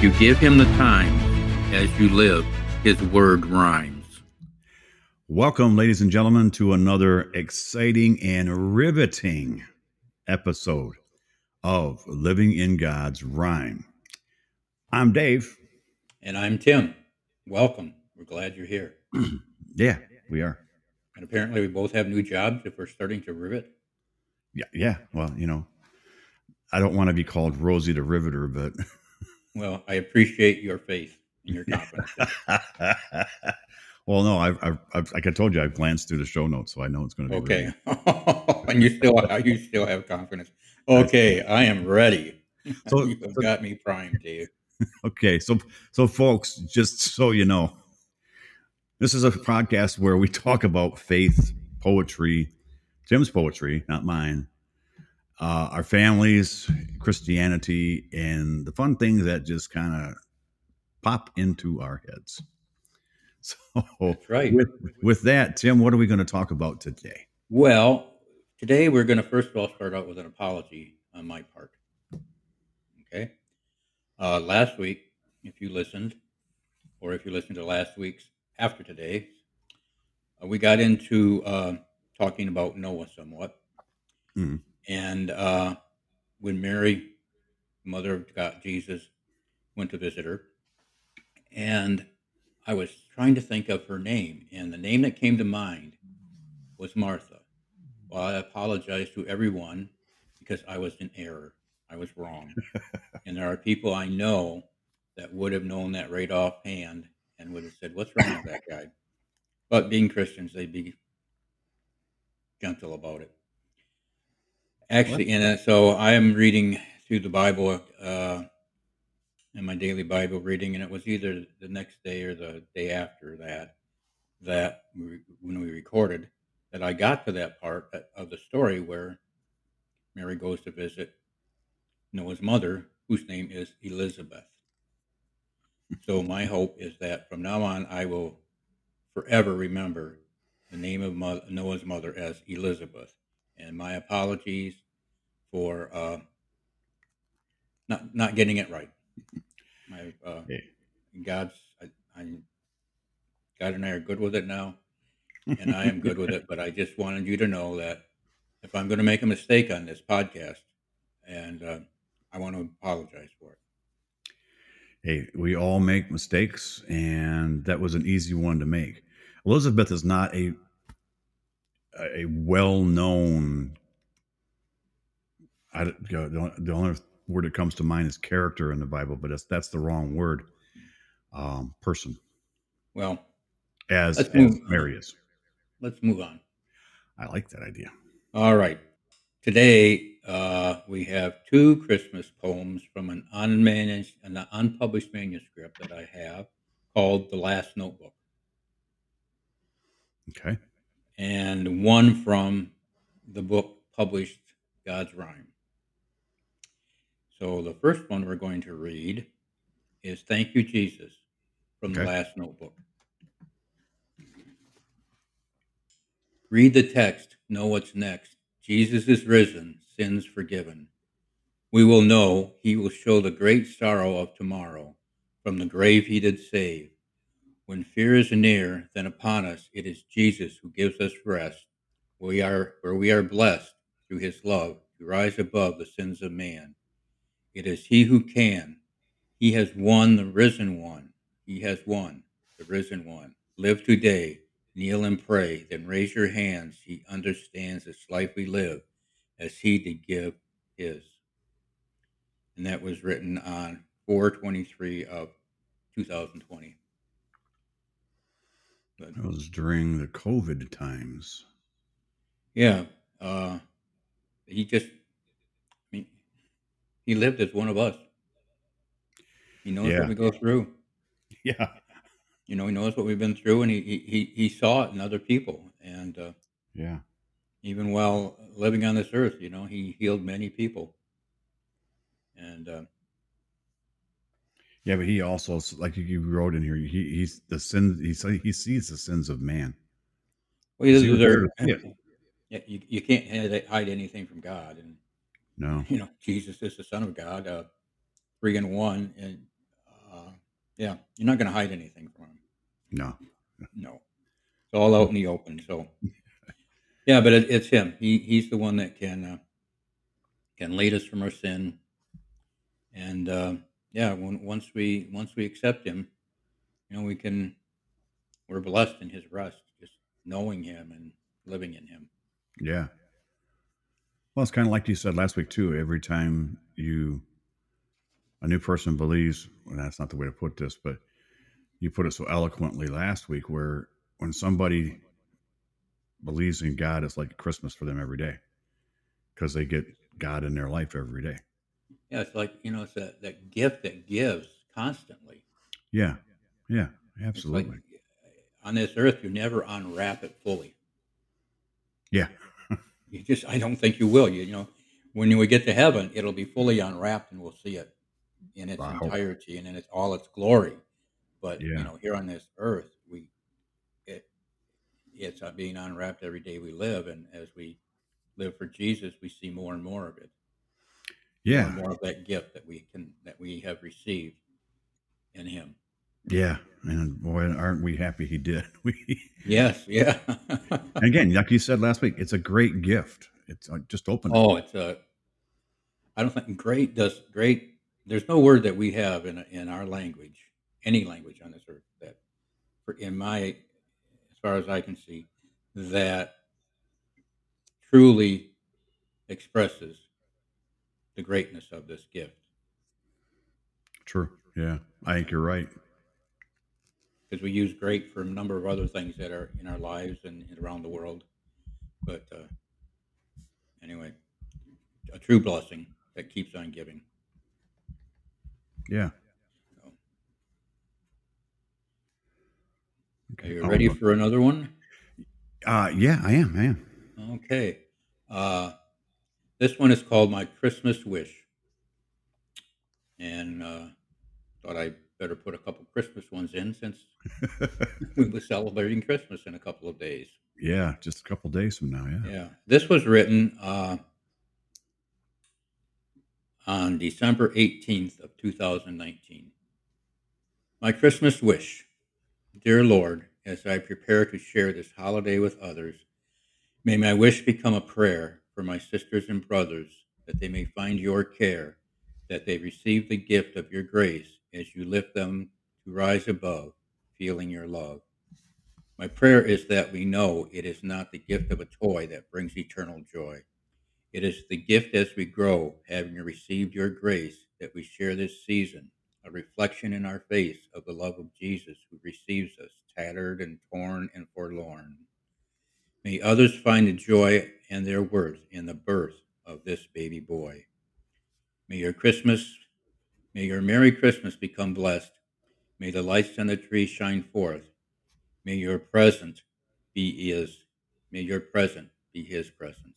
You give him the time as you live, his word rhymes. Welcome, ladies and gentlemen, to another exciting and riveting episode of Living in God's Rhyme. I'm Dave. And I'm Tim. Welcome. We're glad you're here. yeah, we are. And apparently, we both have new jobs if we're starting to rivet. Yeah, yeah. Well, you know, I don't want to be called Rosie the Riveter, but well, I appreciate your faith and your confidence. well, no, I've, I've, I've, like I told you, I've glanced through the show notes, so I know it's going to be okay. and you still, you still have confidence. Okay, I am ready. So you have so, got me primed, Dave. Okay, so so folks, just so you know, this is a podcast where we talk about faith, poetry, Tim's poetry, not mine, uh, our families, Christianity, and the fun things that just kind of pop into our heads. So, That's right. With, with that, Tim, what are we going to talk about today? Well, today we're going to first of all start out with an apology on my part. Okay. Uh, last week, if you listened, or if you listened to last week's after today, uh, we got into uh, talking about Noah somewhat. Mm. And uh, when Mary, mother of God, Jesus, went to visit her, and I was trying to think of her name, and the name that came to mind was Martha. Well, I apologize to everyone because I was in error. I was wrong. and there are people I know that would have known that right offhand and would have said, What's wrong with that guy? But being Christians, they'd be gentle about it. Actually, and so I am reading through the Bible uh, in my daily Bible reading, and it was either the next day or the day after that that we, when we recorded that I got to that part of the story where Mary goes to visit Noah's mother, whose name is Elizabeth. So my hope is that from now on I will forever remember the name of Noah's mother as Elizabeth and my apologies for uh, not not getting it right. My uh, God's I, I, God and I are good with it now, and I am good with it. But I just wanted you to know that if I'm going to make a mistake on this podcast, and uh, I want to apologize for it. Hey, we all make mistakes, and that was an easy one to make. Elizabeth is not a a well known. I know, the only word that comes to mind is character in the Bible, but that's that's the wrong word. Um, person. Well, as, as Mary is. Let's move on. I like that idea. All right. Today uh, we have two Christmas poems from an unmanaged an unpublished manuscript that I have called "The Last Notebook." Okay and one from the book published God's Rhyme. So the first one we're going to read is Thank You, Jesus, from okay. the last notebook. Read the text, know what's next. Jesus is risen, sins forgiven. We will know he will show the great sorrow of tomorrow. From the grave he did save. When fear is near, then upon us it is Jesus who gives us rest. We are where we are blessed through his love to rise above the sins of man. It is he who can. He has won the risen one. He has won the risen one. Live today, kneel and pray, then raise your hands. He understands this life we live as he did give his. And that was written on 423 of 2020. But that was during the COVID times. Yeah, uh, he just, I mean, he lived as one of us. He knows yeah. what we go through. Yeah, you know, he knows what we've been through, and he he he saw it in other people, and uh, yeah, even while living on this earth, you know, he healed many people, and. Uh, yeah, but he also, like you wrote in here, he he's the sin. He he sees the sins of man. Well, there, yeah. yeah, you, you can't hide anything from God, and no, you know Jesus is the Son of God, uh, three and one, and uh, Yeah, you're not going to hide anything from him. No. No, it's all out in the open. So, yeah, but it, it's him. He he's the one that can uh, can lead us from our sin, and uh, yeah, when, once we once we accept him, you know, we can we're blessed in his rest, just knowing him and living in him. Yeah. Well, it's kind of like you said last week too. Every time you a new person believes, well, that's not the way to put this, but you put it so eloquently last week where when somebody believes in God, it's like Christmas for them every day because they get God in their life every day. Yeah, it's like you know, it's that that gift that gives constantly. Yeah, yeah, absolutely. like on this earth, you never unwrap it fully. yeah, You just, I don't think you will. You, you know, when we get to heaven, it'll be fully unwrapped, and we'll see it in its Wow. entirety and in its all its glory. But Yeah. you know, here on this earth, we it it's uh, being unwrapped every day we live, and as we live for Jesus, we see more and more of it. Yeah, more of that gift that we can that we have received in Him. yeah. And boy, aren't we happy he did? We Yes, yeah. and again, like you said last week, it's a great gift. It's uh, just open. Oh, it's a. I don't think great does great. There's no word that we have in in our language, any language on this earth that, for in my, as far as I can see, that truly expresses the greatness of this gift. True. Yeah, I think you're right. Because we use great for a number of other things that are in our lives and, around the world, but uh, anyway, a true blessing that keeps on giving. Yeah. So, Okay. are you ready for another one? Uh, yeah, I am. I am. Okay. Uh, this one is called My Christmas Wish. And uh, thought I better put a couple Christmas ones in since we were celebrating Christmas in a couple of days. yeah, just a couple days from now. Yeah. Yeah. This was written uh, on December 18th of 2019. My Christmas wish. Dear Lord, as I prepare to share this holiday with others, may my wish become a prayer for my sisters and brothers that they may find your care, that they receive the gift of your grace as you lift them to rise above, feeling your love. My prayer is that we know it is not the gift of a toy that brings eternal joy. It is the gift as we grow, having received your grace, that we share this season, a reflection in our face of the love of Jesus who receives us, tattered and torn and forlorn. May others find the joy and their worth in the birth of this baby boy. May your Christmas, may your Merry Christmas become blessed. May the lights on the tree shine forth. May your present be his. May your present be his presence.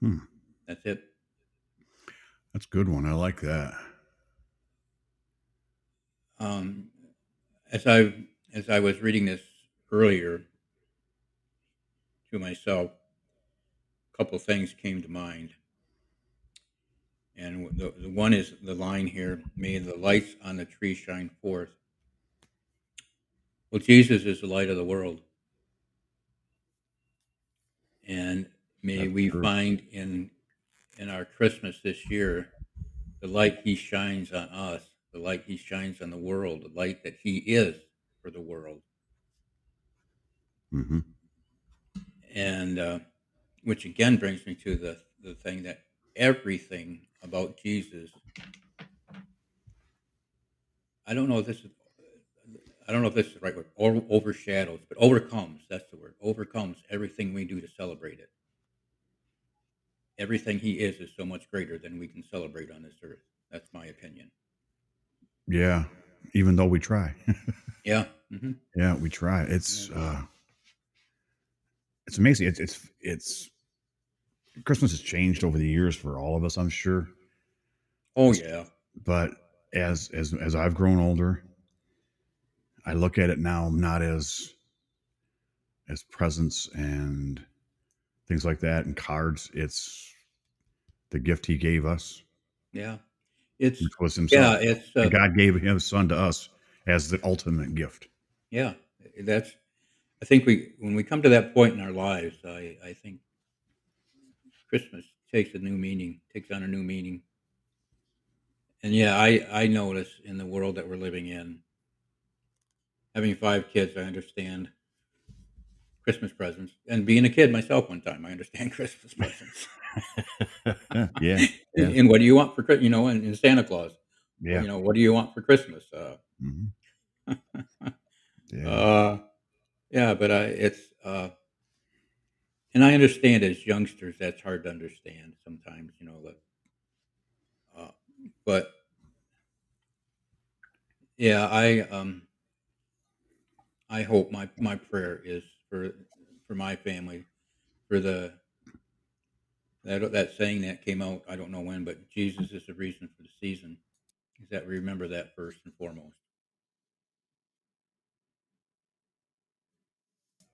Hmm. That's it. That's a good one. I like that. Um, as I as I was reading this earlier to myself, a couple things came to mind. And the, the one is the line here, may the lights on the tree shine forth. Well, Jesus is the light of the world. And may That's we true. find in in our Christmas this year the light he shines on us, the light he shines on the world, the light that he is for the world. hmm and uh, which again brings me to the the thing that everything about Jesus. I don't know if this is. I don't know if this is the right word. Or overshadows, but overcomes. That's the word. Overcomes everything we do to celebrate it. Everything he is is so much greater than we can celebrate on this earth. That's my opinion. Yeah. Even though we try. Yeah. hmm yeah, we try. It's uh it's amazing. It's it's it's Christmas has changed over the years for all of us, I'm sure. Oh yeah. But as as as I've grown older, I look at it now not as as presents and things like that and cards. It's the gift he gave us. Yeah. It's which was himself. yeah, it's uh, God gave his son to us as the ultimate gift. yeah. That's I think we when we come to that point in our lives, I I think Christmas takes a new meaning, takes on a new meaning. And yeah, I I notice in the world that we're living in, having five kids, I understand Christmas presents, and being a kid myself one time, I understand Christmas presents. yeah. Yeah. And what do you want for you know, and, and Santa Claus, Yeah. you know, what do you want for Christmas? Uh, Mhm. yeah. Uh, yeah, but I, it's, uh, and I understand as youngsters that's hard to understand sometimes, you know. Uh, but yeah, I um, I hope my my prayer is for for my family, for the that that saying that came out I don't know when, but Jesus is the reason for the season. Is that we remember that first and foremost.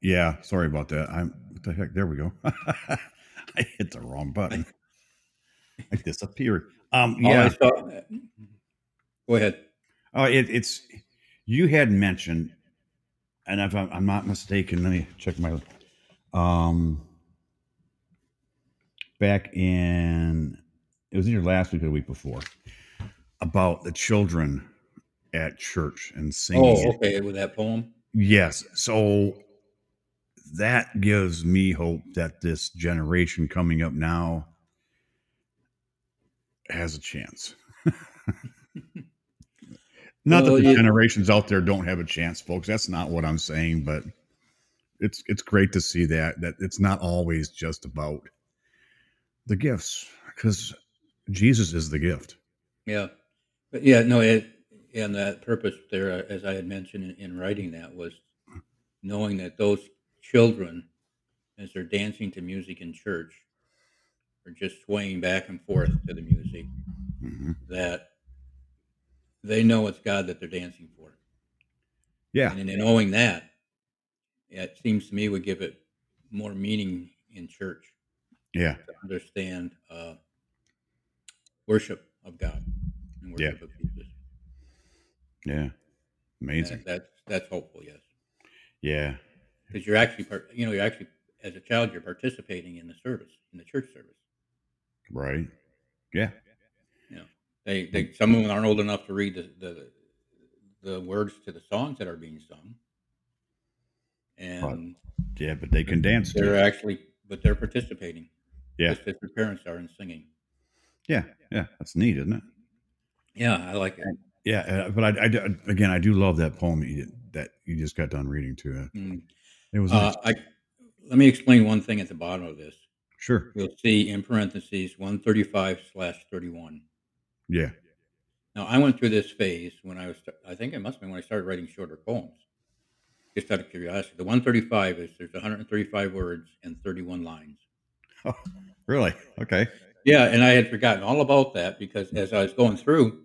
yeah. Sorry about that. I'm what the heck? There we go. I hit the wrong button. I disappeared. Um, All I yeah. saw, go ahead. Oh, it, it's you had mentioned, and if I'm, I'm not mistaken, let me check my. Um, back in it was either last week or the week before about the children at church and singing. Oh, okay, with that poem. Yes. So that gives me hope that this generation coming up now has a chance. not Well, that the you- generations out there don't have a chance, folks. That's not what I'm saying, but it's it's great to see that that it's not always just about the gifts because Jesus is the gift. Yeah, but yeah, no, it and that purpose there, uh, as I had mentioned in, in writing that, was knowing that those children, as they're dancing to music in church, are just swaying back and forth to the music, Mhm. that they know it's God that they're dancing for, Yeah. and in knowing that, it seems to me would give it more meaning in church. Yeah. to understand uh, worship of God and Yeah. worship of Jesus. Yeah. Amazing. That, that's that's hopeful, yes, Yeah. because you're actually part, you know you're actually as a child you're participating in the service in the church service. Right. Yeah. Yeah. They, they some of them aren't old enough to read the, the the words to the songs that are being sung, and Yeah. But they can dance. they're actually but they're participating. Yeah. just as their parents are in singing. Yeah. Yeah. That's neat, isn't it? Yeah, I like it. Yeah. Uh, but I, I again, I do love that poem you, that you just got done reading to. Uh, Mm. it was Uh, nice. I let me explain one thing at the bottom of this. sure. You'll see in parentheses 135 slash 31. Yeah. Now, I went through this phase when I was, I think it must have been when I started writing shorter poems, just out of curiosity. The 135 is there's 135 words and 31 lines. Really? Okay. Yeah, and I had forgotten all about that because as I was going through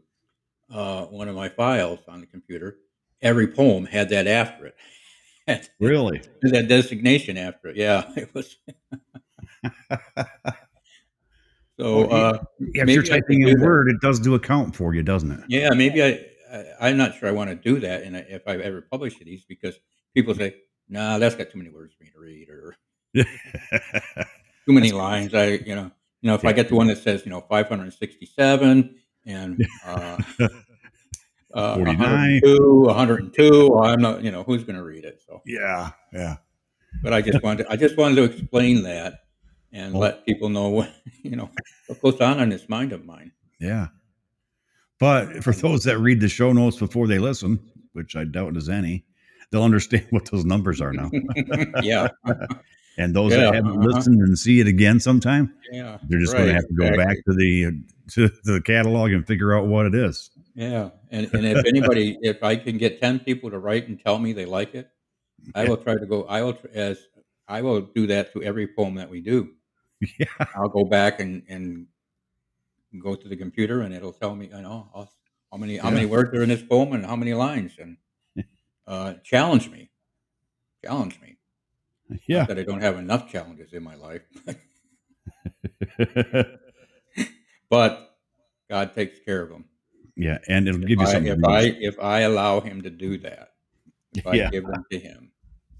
uh, one of my files on the computer, every poem had that after it. Really? that designation after it. Yeah, it was. So, uh, Yeah, if you're typing in do that. Word, it does do a count for you, doesn't it? Yeah, maybe I, I I'm not sure I want to do that, and if I ever publish these, because people say, "Nah, that's got too many words for me to read," or too many lines. I, you know, you know, if I get the one that says, you know, 567 and uh, uh, 102, 102, I'm not, you know, who's going to read it? So, yeah. Yeah. but I just wanted, to, I just wanted to explain that and let people know, what, you know, what goes on in this mind of mine. Yeah. But for those that read the show notes before they listen, which I doubt is any, they'll understand what those numbers are now. yeah, And those Yeah, that haven't uh-huh. listened and see it again sometime, yeah. they're just going to have to go exactly. back to the to the catalog and figure out what it is. Yeah, and and if anybody, if I can get ten people to write and tell me they like it, I will try to go. I will as I will do that to every poem that we do. Yeah. I'll go back and and go to the computer and it'll tell me, I know I'll, how many how Yeah. many words are in this poem and how many lines, and uh, challenge me, challenge me. Yeah. Not that I don't have enough challenges in my life, but God takes care of them. Yeah, and it'll give you I, something. if I if I allow him to do that, if I Yeah. give them to him,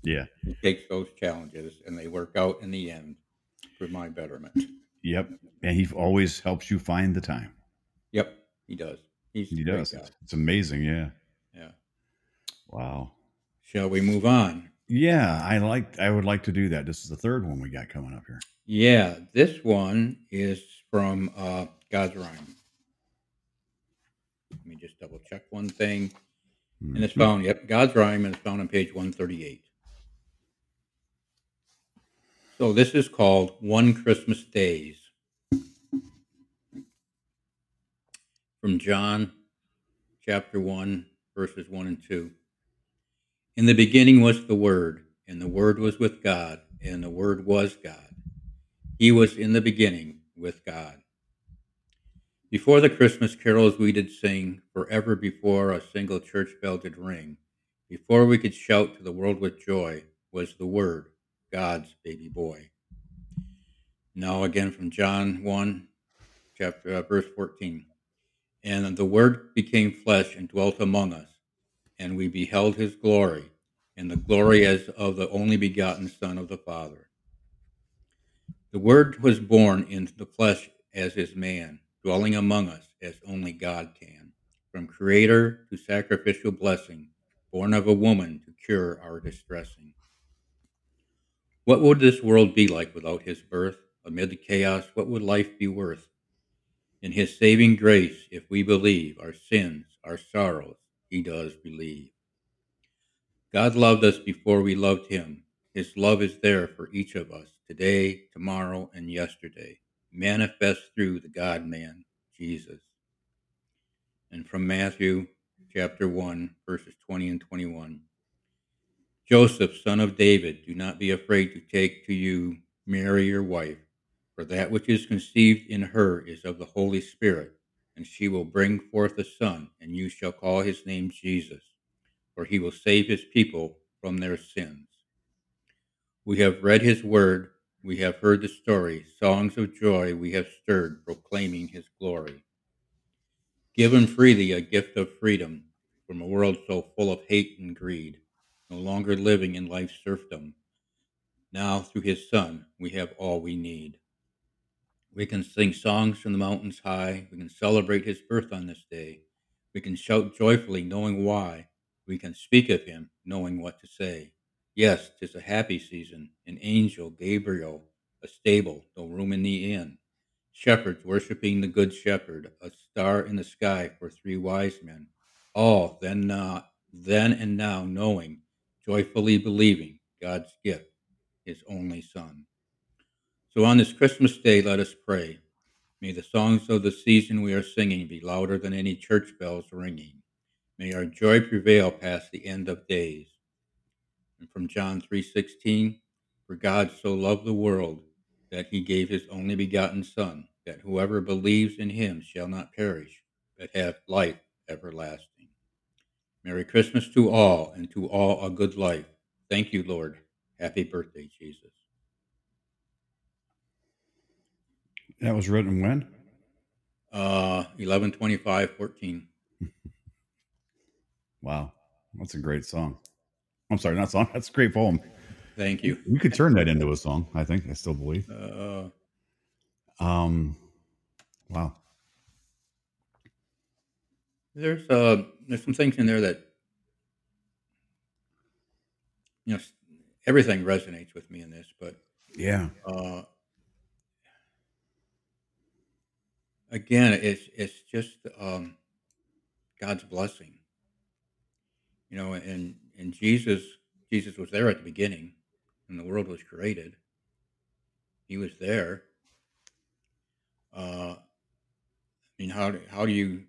yeah, he takes those challenges and they work out in the end for my betterment. yep, and he always helps you find the time. Yep, he does. He's He does. guy. It's amazing. Yeah. Yeah. Wow. Shall we move on? Yeah, I like. I would like to do that. This is the third one we got coming up here. Yeah, this one is from uh, God's Rhyme. Let me just double check one thing. And it's Mhm. found, yep, God's Rhyme, and it's found on page 138. So this is called One Christmas Days from John chapter 1, verses 1 and 2. In the beginning was the Word, and the Word was with God, and the Word was God. He was in the beginning with God. Before the Christmas carols we did sing, forever before a single church bell did ring, before we could shout to the world with joy, was the Word, God's baby boy. Now again from John 1, chapter uh, verse 14. And the Word became flesh and dwelt among us, and we beheld his glory, and the glory as of the only begotten Son of the Father. The Word was born into the flesh as is man, dwelling among us as only God can. From creator to sacrificial blessing, born of a woman to cure our distressing. What would this world be like without his birth? Amid the chaos, what would life be worth? In his saving grace, if we believe our sins, our sorrows, he does believe. God loved us before we loved him. His love is there for each of us today, tomorrow, and yesterday, manifest through the God man, Jesus. And from Matthew chapter 1, verses 20 and 21. Joseph, son of David, do not be afraid to take to you Mary, your wife, for that which is conceived in her is of the Holy Spirit, and she will bring forth a son, and you shall call his name Jesus, for he will save his people from their sins. We have read his word, we have heard the story, songs of joy we have stirred, proclaiming his glory. Given freely a gift of freedom from a world so full of hate and greed, no longer living in life's serfdom. Now, through his Son, we have all we need. We can sing songs from the mountains high. We can celebrate his birth on this day. We can shout joyfully, knowing why. We can speak of him, knowing what to say. Yes, 'tis a happy season. An angel, Gabriel, a stable, no room in the inn. Shepherds worshiping the good shepherd, a star in the sky for three wise men. All then not then and now knowing, joyfully believing God's gift, his only son. So on this Christmas day, let us pray. May the songs of the season we are singing be louder than any church bells ringing. May our joy prevail past the end of days. And from John 3:16, for God so loved the world that he gave his only begotten son, that whoever believes in him shall not perish, but have life everlasting. Merry Christmas to all, and to all a good life. Thank you, Lord. Happy birthday, Jesus. That was written when? Uh, 11 25 14. Wow, that's a great song. I'm sorry, not song. That's a great poem. Thank you. You could turn that into a song. I think. I still believe. Uh, Um, wow. there's uh, there's some things in there that you know, everything resonates with me in this, but Yeah. uh, again, it's it's just um, God's blessing. You know, and and Jesus Jesus was there at the beginning, when the world was created. He was there. Uh, I mean, how do, how do you?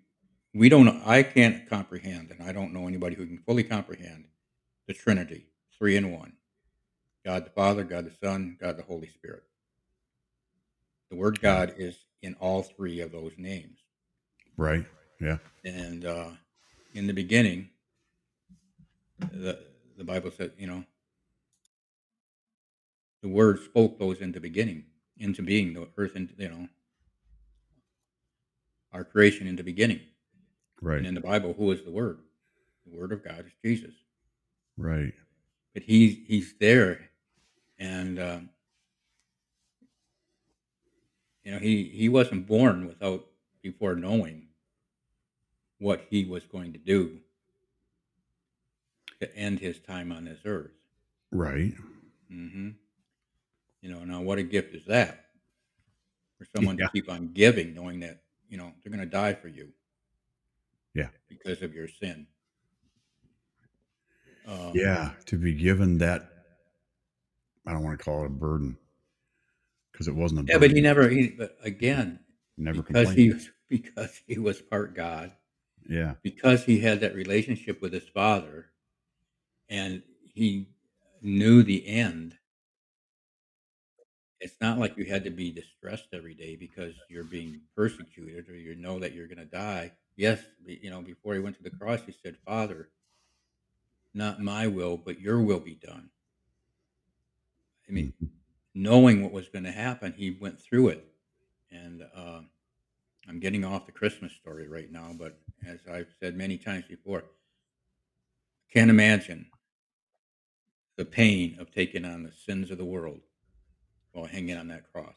We don't. I can't comprehend, and I don't know anybody who can fully comprehend the Trinity, three in one: God the Father, God the Son, God the Holy Spirit. The word God is in all three of those names. Right. Yeah. And uh, in the beginning, the the Bible said, you know, the Word spoke those into beginning, into being, the earth, and you know, our creation into beginning. Right. And in the Bible, who is the Word? The Word of God is Jesus. Right. But he's he's there, and um, you know he he wasn't born without before knowing what he was going to do to end his time on this earth. Right. Mm-hmm. You know, now what a gift is that for someone Yeah. to keep on giving, knowing that you know they're going to die for you. Yeah. because of your sin. Um, Yeah. To be given that, I don't want to call it a burden because it wasn't a yeah, burden. but he never. He, but again, never because complained. he was because he was part God, yeah. because he had that relationship with his father, and he knew the end. It's not like you had to be distressed every day because you're being persecuted or you know that you're going to die. Yes, you know, before he went to the cross, he said, "Father, not my will, but your will be done." I mean, Mhm. Knowing what was going to happen, he went through it. And uh, I'm getting off the Christmas story right now, but as I've said many times before, can't imagine the pain of taking on the sins of the world while hanging on that cross.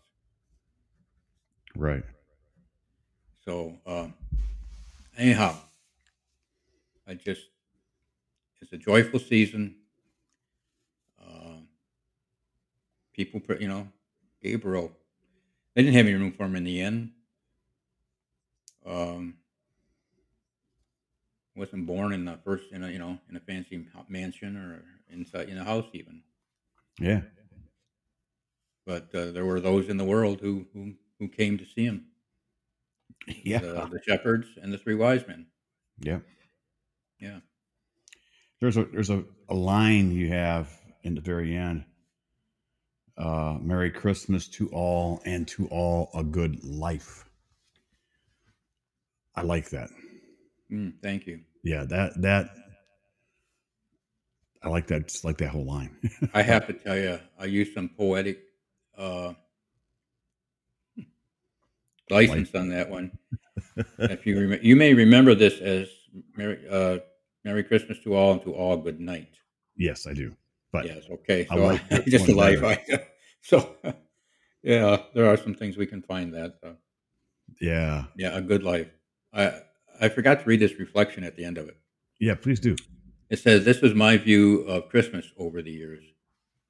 Right. So, um, anyhow, I just, it's a joyful season. Um people, you know, Gabriel, they didn't have any room for him in the inn. Um, wasn't born in the first, in a, you know, in a fancy mansion or inside in a house even. Yeah. But uh, there were those in the world who who, who came to see him. Yeah. The, the shepherds and the three wise men. yeah. Yeah. There's a there's a, a line you have in the very end. Uh, Merry Christmas to all, and to all a good life. I like that. Mm, thank you. Yeah, that that I like that. Just like that whole line. I have to tell you, I used some poetic uh, license on that one. if you rem- you may remember this as Merry, uh, Merry Christmas to all and to all good night. yes, I do. But yes, okay. I So like that just a life. I, so yeah, there are some things we can find that. Uh, yeah, yeah, a good life. I I forgot to read this reflection at the end of it. yeah. Please do. It says, This was my view of Christmas over the years.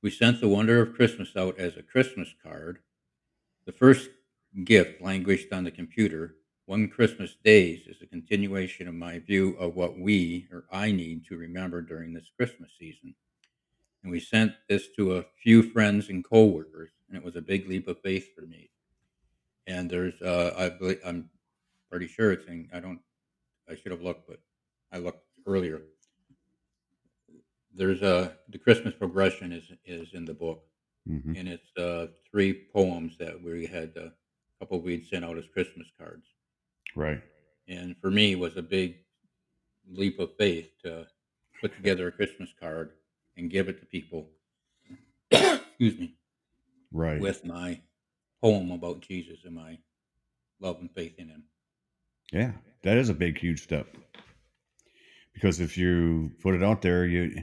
We sent the wonder of Christmas out as a Christmas card. The first gift languished on the computer. One Christmas Days is a continuation of my view of what we, or I, need to remember during this Christmas season. And we sent this to a few friends and coworkers, and it was a big leap of faith for me. And there's, uh, I believe, I'm pretty sure it's in, I don't, I should have looked, but I looked earlier there's a the Christmas progression is is in the book, hmm and it's uh, three poems that we had uh, a couple we'd sent out as Christmas cards, Right. and for me it was a big leap of faith to put together a Christmas card and give it to people. excuse me, Right. with my poem about Jesus and my love and faith in Him. Yeah, that is a big, huge step. Because if you put it out there, you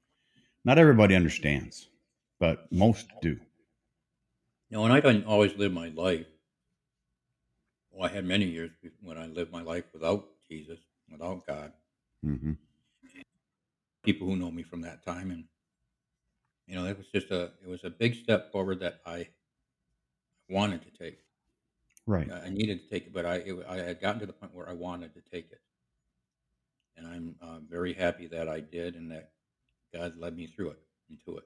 not everybody understands, but most do. No, and I didn't always live my life. Well, I had many years when I lived my life without Jesus, without God. hmm People who know me from that time, and you know, it was just a it was a big step forward that I wanted to take. Right. I needed to take it, but I it, I had gotten to the point where I wanted to take it, and I'm uh, very happy that I did, and that God led me through it into it.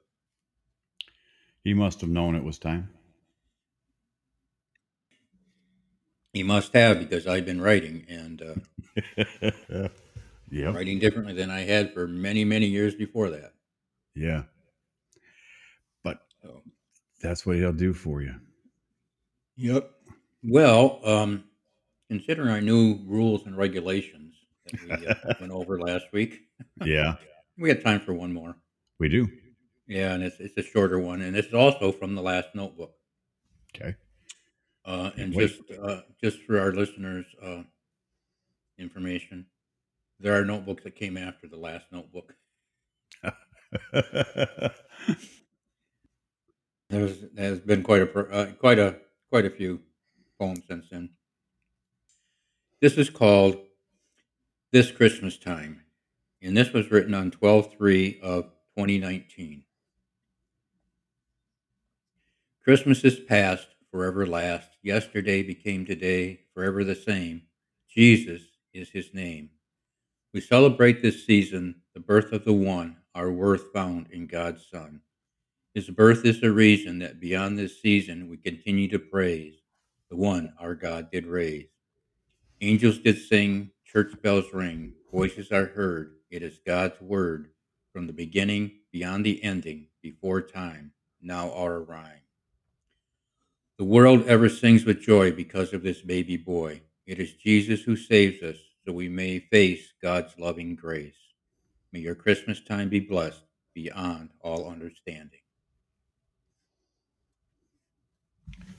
He must have known it was time. He must have because I've been writing and uh, yep. writing differently than I had for many many years before that. Yeah. But So. that's what he'll do for you. Yep. Well, um, considering our new rules and regulations that we uh, went over last week, Yeah, we had time for one more. we do. Yeah, and it's it's a shorter one, and this is also from the last notebook. Okay. Uh, and Wait. just uh, just for our listeners, uh, information. There are notebooks that came after the last notebook. There's there's been quite a uh, quite a quite a few poems since then. This is called "This Christmas Time," and this was written on 12-3 of 2019. Christmas is past, forever last. Yesterday became today, forever the same. Jesus is his name. We celebrate this season the birth of the one, our worth found in God's Son. His birth is the reason that beyond this season we continue to praise the one our God did raise. Angels did sing, church bells ring, voices are heard. It is God's word from the beginning, beyond the ending, before time, now our rhyme. The world ever sings with joy because of this baby boy. It is Jesus who saves us so we may face God's loving grace. May your Christmas time be blessed beyond all understanding.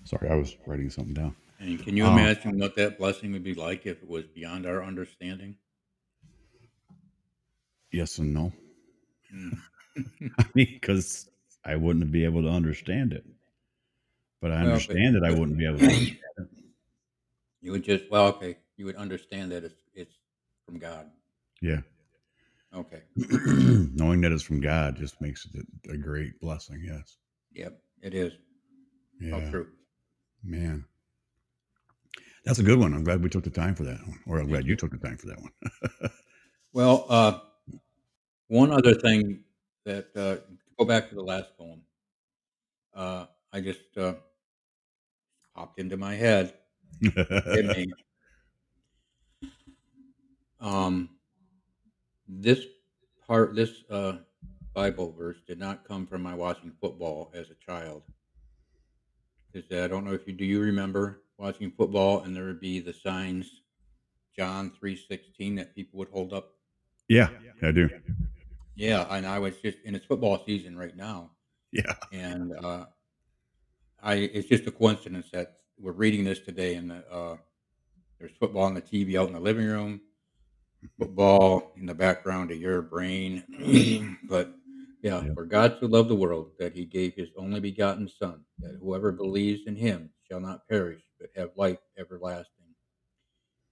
Sorry, I was writing something down. And can you Um, imagine what that blessing would be like if it was beyond our understanding? Yes and no. Mm. I mean, because I wouldn't be able to understand it. But I Well, but- understand it. I wouldn't be able to. understand it. You would just well, okay. You would understand that it's from God. Yeah. Okay. Knowing that it's from God just makes it a great blessing. Yes. Yep. It is. Yeah. true. Man. That's a good one. I'm glad we took the time for that one. Or I'm glad you took the time for that one. Well, uh, one other thing that uh, go back to the last poem, uh, I just uh, popped into my head. Um, this part, this uh, Bible verse did not come from my watching football as a child. Is that I don't know if you do you remember watching football and there would be the signs John three sixteen that people would hold up. yeah, I do. Yeah, and I was just and it's football season right now, Yeah. and uh, I it's just a coincidence that we're reading this today, and the, uh, there's football on the TV out in the living room, football in the background of your brain, but yeah, Yeah. for God so loved the world that He gave His only begotten Son, that whoever believes in Him shall not perish but have life everlasting.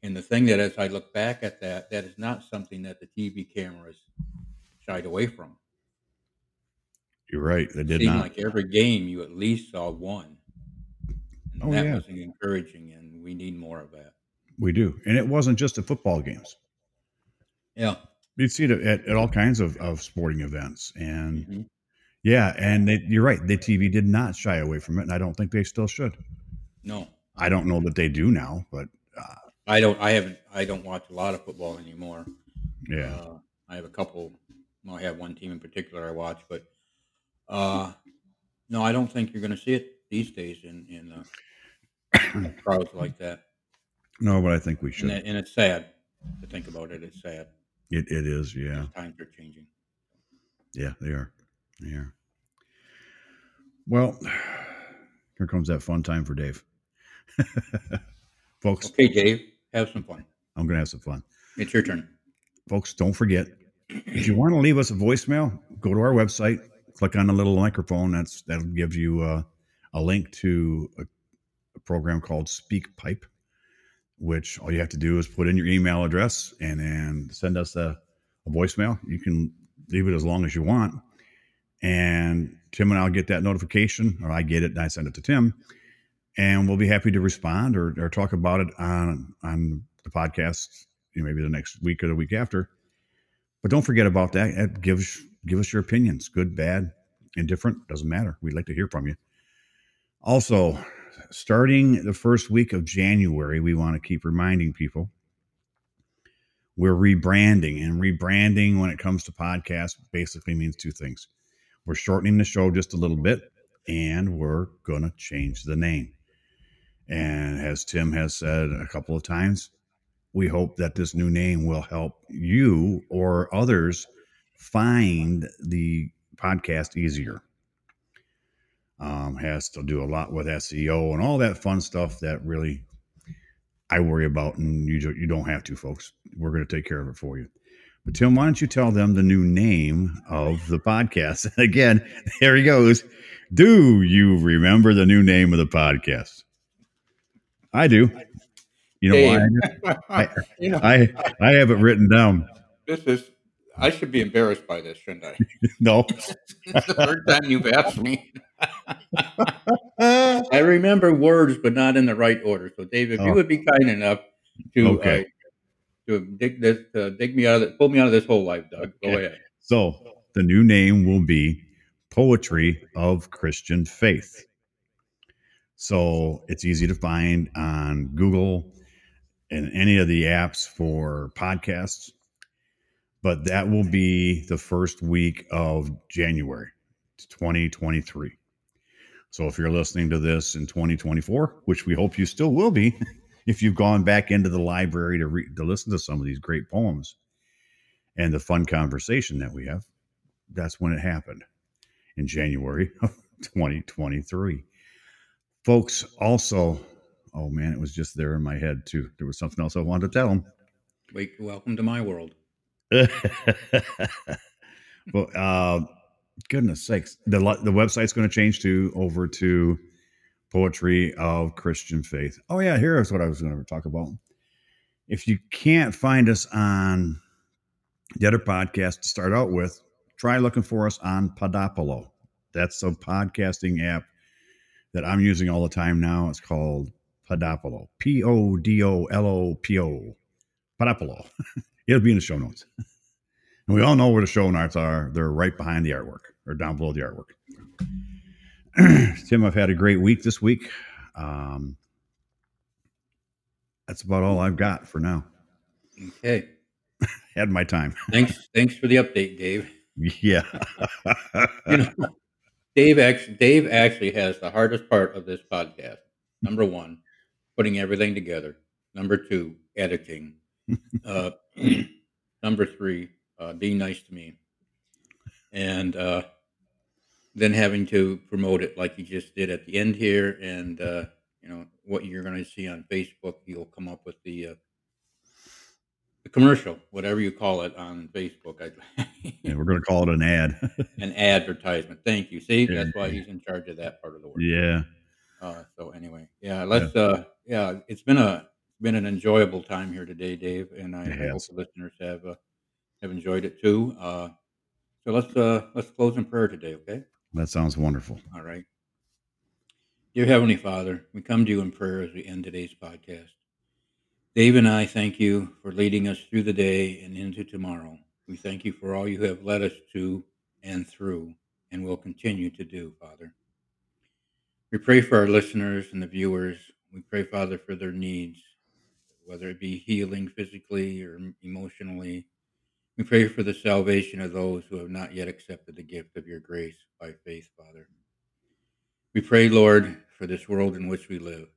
And the thing that, as I look back at that, that is not something that the TV cameras shied away from. You're right. They did not. like every game you at least saw one. And Oh, that yeah. was encouraging, and we need more of that. we do. And it wasn't just the football games. Yeah. You'd see it at, at all kinds of, of sporting events. And Mhm. yeah, and they, you're right. The TV did not shy away from it. And I don't think they still should. No, I don't know that they do now, but uh, I don't. I haven't. I don't watch a lot of football anymore. yeah. Uh, I have a couple. Well, I have one team in particular I watch, but uh, no, I don't think you're going to see it these days in in uh, crowds like that. No, but I think we should. that- and it's sad to think about it. It's sad. It, it is. Yeah. Times are changing. Yeah, they are. They are. Well, here comes that fun time for Dave. Folks, Okay, Dave, have some fun. I'm going to have some fun. It's your turn. Folks, don't forget if you want to leave us a voicemail, go to our website, click on the little microphone. That's that'll give you uh, a link to a, a program called SpeakPipe, which all you have to do is put in your email address and then send us a, a voicemail. You can leave it as long as you want, and Tim and I'll get that notification, or I get it and I send it to Tim, and we'll be happy to respond or, or talk about it on on the podcast. You know, maybe the next week or the week after. But don't forget about that. It gives give us your opinions, good, bad, indifferent, doesn't matter. We'd like to hear from you. Also, starting the first week of January, we want to keep reminding people we're rebranding, and rebranding when it comes to podcasts basically means two things. We're shortening the show just a little bit, and we're going to change the name. And as Tim has said a couple of times, we hope that this new name will help you or others find the podcast easier. Um, has to do a lot with SEO and all that fun stuff that really I worry about, and you you don't have to, folks. We're going to take care of it for you. But Tim, why don't you tell them the new name of the podcast? Again, there he goes. Do you remember the new name of the podcast? I do. You know Dave, why? I, you know, I I have it written down. this is. I should be embarrassed by this, shouldn't I? No. it's the third time you've asked me. I remember words, but not in the right order. So, Dave, if you Oh. would be kind enough to Okay. uh, to dig this, to dig me out of the, pull me out of this whole life, Doug. Go ahead. So the new name will be Poetry of Christian Faith. So it's easy to find on Google and any of the apps for podcasts. But that will be the first week of January 2023. So if you're listening to this in 2024, which we hope you still will be, if you've gone back into the library to read to listen to some of these great poems and the fun conversation that we have, that's when it happened in January of 2023. Folks, also, oh man, it was just there in my head too. There was something else I wanted to tell them. Wait, welcome to my world. well, uh, goodness sakes, the the website's going to change to over to poetry of Christian faith. Oh yeah, here's what I was going to talk about. If you can't find us on the other podcast to start out with, try looking for us on Podopolo. That's a podcasting app that I'm using all the time now. It's called Podopolo. P O D O L O P O. Podopolo. It'll be in the show notes. And we all know where the show notes are. They're right behind the artwork or down below the artwork. Tim, I've had a great week this week. Um, that's about all I've got for now. Okay. Had my time. Thanks. thanks for the update, Dave. Yeah. You know, Dave actually, Dave actually has the hardest part of this podcast. Number one, putting everything together. Number two, editing. Uh, number three, uh, being nice to me, and uh, then having to promote it like you just did at the end here. And uh, you know what you're going to see on Facebook, you'll come up with the uh, the commercial, whatever you call it on Facebook. I, yeah, we're going to call it an ad. an advertisement. Thank you. See, Yeah. that's why he's in charge of that part of the work. yeah. Uh, so anyway, yeah, let's. Uh, yeah, it's been a been an enjoyable time here today, Dave, and I, hope the listeners have uh, have enjoyed it too. Uh, so let's uh, let's close in prayer today, okay? That sounds wonderful. All right. Dear Heavenly Father, we come to you in prayer as we end today's podcast. Dave and I thank you for leading us through the day and into tomorrow. We thank you for all you have led us to and through and will continue to do, Father. We pray for our listeners and the viewers. We pray, Father, for their needs, whether it be healing physically or emotionally. We pray for the salvation of those who have not yet accepted the gift of your grace by faith, Father. We pray, Lord, for this world in which we live.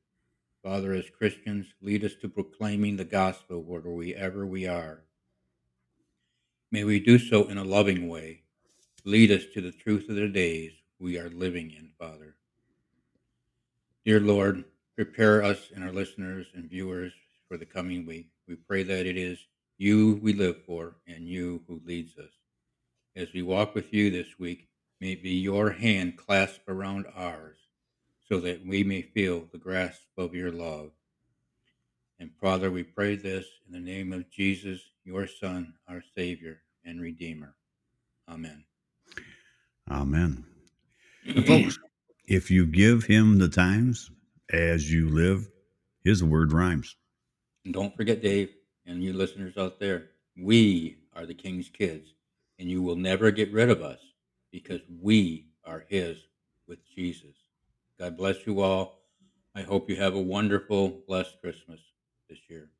Father, as Christians, lead us to proclaiming the gospel wherever we are. May we do so in a loving way. Lead us to the truth of the days we are living in, Father. Dear Lord, prepare us and our listeners and viewers for the coming week. We pray that it is you we live for and you who leads us. As we walk with you this week, may it be your hand clasped around ours so that we may feel the grasp of your love. And Father, we pray this in the name of Jesus, your Son, our Savior and Redeemer. Amen. Amen. Folks, if you give him the times as you live, his word rhymes. And don't forget, Dave, and you listeners out there, we are the King's kids, and you will never get rid of us because we are His with Jesus. God bless you all. I hope you have a wonderful, blessed Christmas this year.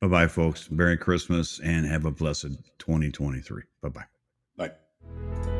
Bye bye, folks. Merry Christmas and have a blessed 2023. Bye bye. Bye.